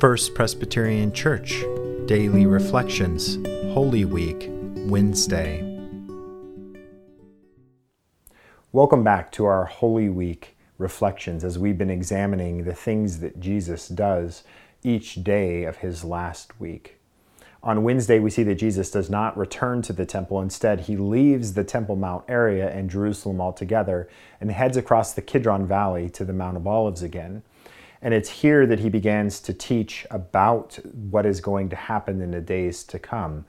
First Presbyterian Church, Daily Reflections, Holy Week, Wednesday. Welcome back to our Holy Week reflections as we've been examining the things that Jesus does each day of his last week. On Wednesday, we see that Jesus does not return to the temple. Instead, he leaves the Temple Mount area and Jerusalem altogether and heads across the Kidron Valley to the Mount of Olives again. And it's here that he begins to teach about what is going to happen in the days to come.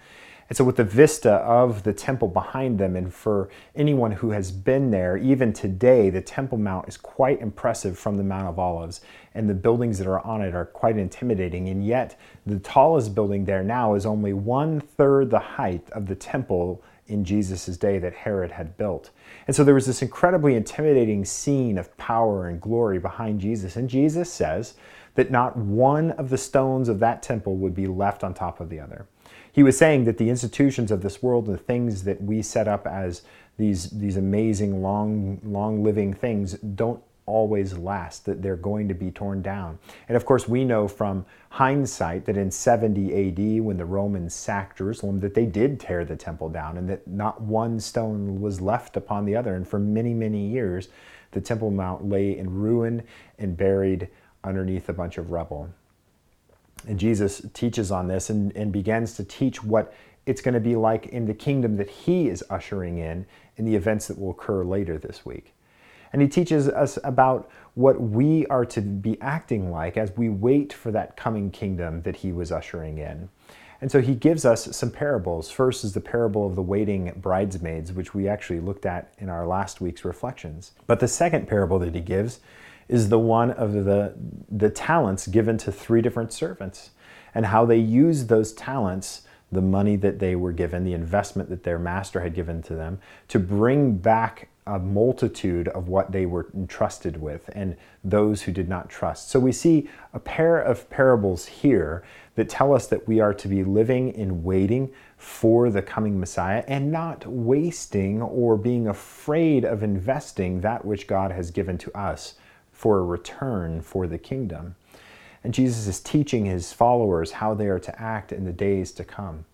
And so, with the vista of the temple behind them, and for anyone who has been there, even today, the Temple Mount is quite impressive from the Mount of Olives, and the buildings that are on it are quite intimidating. And yet, the tallest building there now is only one third the height of the temple in Jesus' day that Herod had built. And so there was this incredibly intimidating scene of power and glory behind Jesus. And Jesus says that not one of the stones of that temple would be left on top of the other. He was saying that the institutions of this world, and the things that we set up as these, these amazing, long, long living things, don't always last, that they're going to be torn down. And of course, we know from hindsight that in 70 AD, when the Romans sacked Jerusalem, that they did tear the temple down and that not one stone was left upon the other. And for many, many years, the Temple Mount lay in ruin and buried underneath a bunch of rubble. And Jesus teaches on this and, and begins to teach what it's going to be like in the kingdom that he is ushering in in the events that will occur later this week. And he teaches us about what we are to be acting like as we wait for that coming kingdom that he was ushering in. And so he gives us some parables. First is the parable of the waiting bridesmaids, which we actually looked at in our last week's reflections. But the second parable that he gives is the one of the, the talents given to three different servants and how they use those talents the money that they were given, the investment that their master had given to them, to bring back a multitude of what they were entrusted with and those who did not trust. So we see a pair of parables here that tell us that we are to be living in waiting for the coming Messiah and not wasting or being afraid of investing that which God has given to us for a return for the kingdom. And Jesus is teaching his followers how they are to act in the days to come.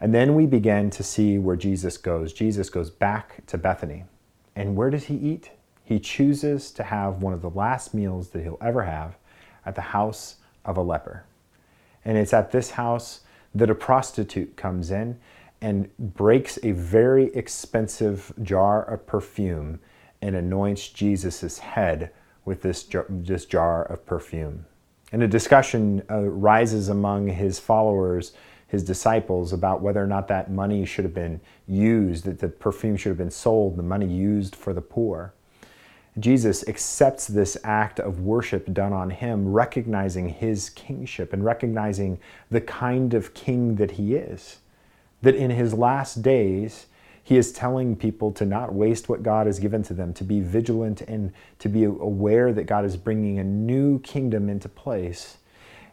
And then we begin to see where Jesus goes. Jesus goes back to Bethany. And where does he eat? He chooses to have one of the last meals that he'll ever have at the house of a leper. And it's at this house that a prostitute comes in and breaks a very expensive jar of perfume and anoints Jesus' head with this jar, this jar of perfume. And a discussion uh, rises among his followers his disciples about whether or not that money should have been used, that the perfume should have been sold, the money used for the poor. Jesus accepts this act of worship done on him, recognizing his kingship and recognizing the kind of king that he is. That in his last days, he is telling people to not waste what God has given to them, to be vigilant and to be aware that God is bringing a new kingdom into place.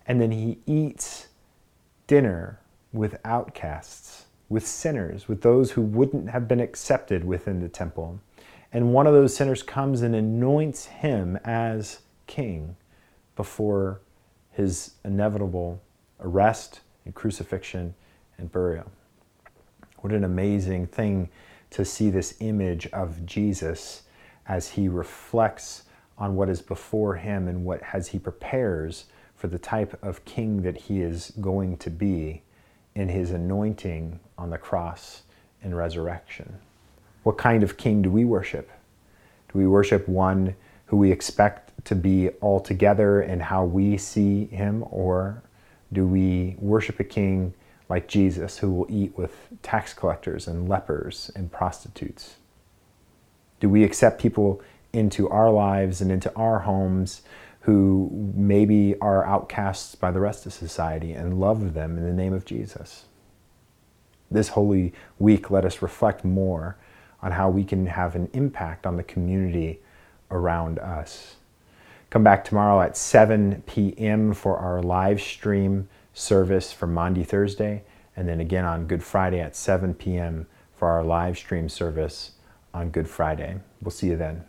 And then he eats dinner with outcasts, with sinners, with those who wouldn't have been accepted within the temple. And one of those sinners comes and anoints him as king before his inevitable arrest and crucifixion and burial. What an amazing thing to see this image of Jesus as he reflects on what is before him and what as he prepares for the type of king that he is going to be in his anointing on the cross and resurrection. What kind of king do we worship? Do we worship one who we expect to be all together in how we see him, or do we worship a king like Jesus who will eat with tax collectors and lepers and prostitutes? Do we accept people into our lives and into our homes who maybe are outcasts by the rest of society and love them in the name of Jesus. This Holy Week, let us reflect more on how we can have an impact on the community around us. Come back tomorrow at 7 p.m. for our live stream service for Maundy Thursday, and then again on Good Friday at 7 p.m. for our live stream service on Good Friday. We'll see you then.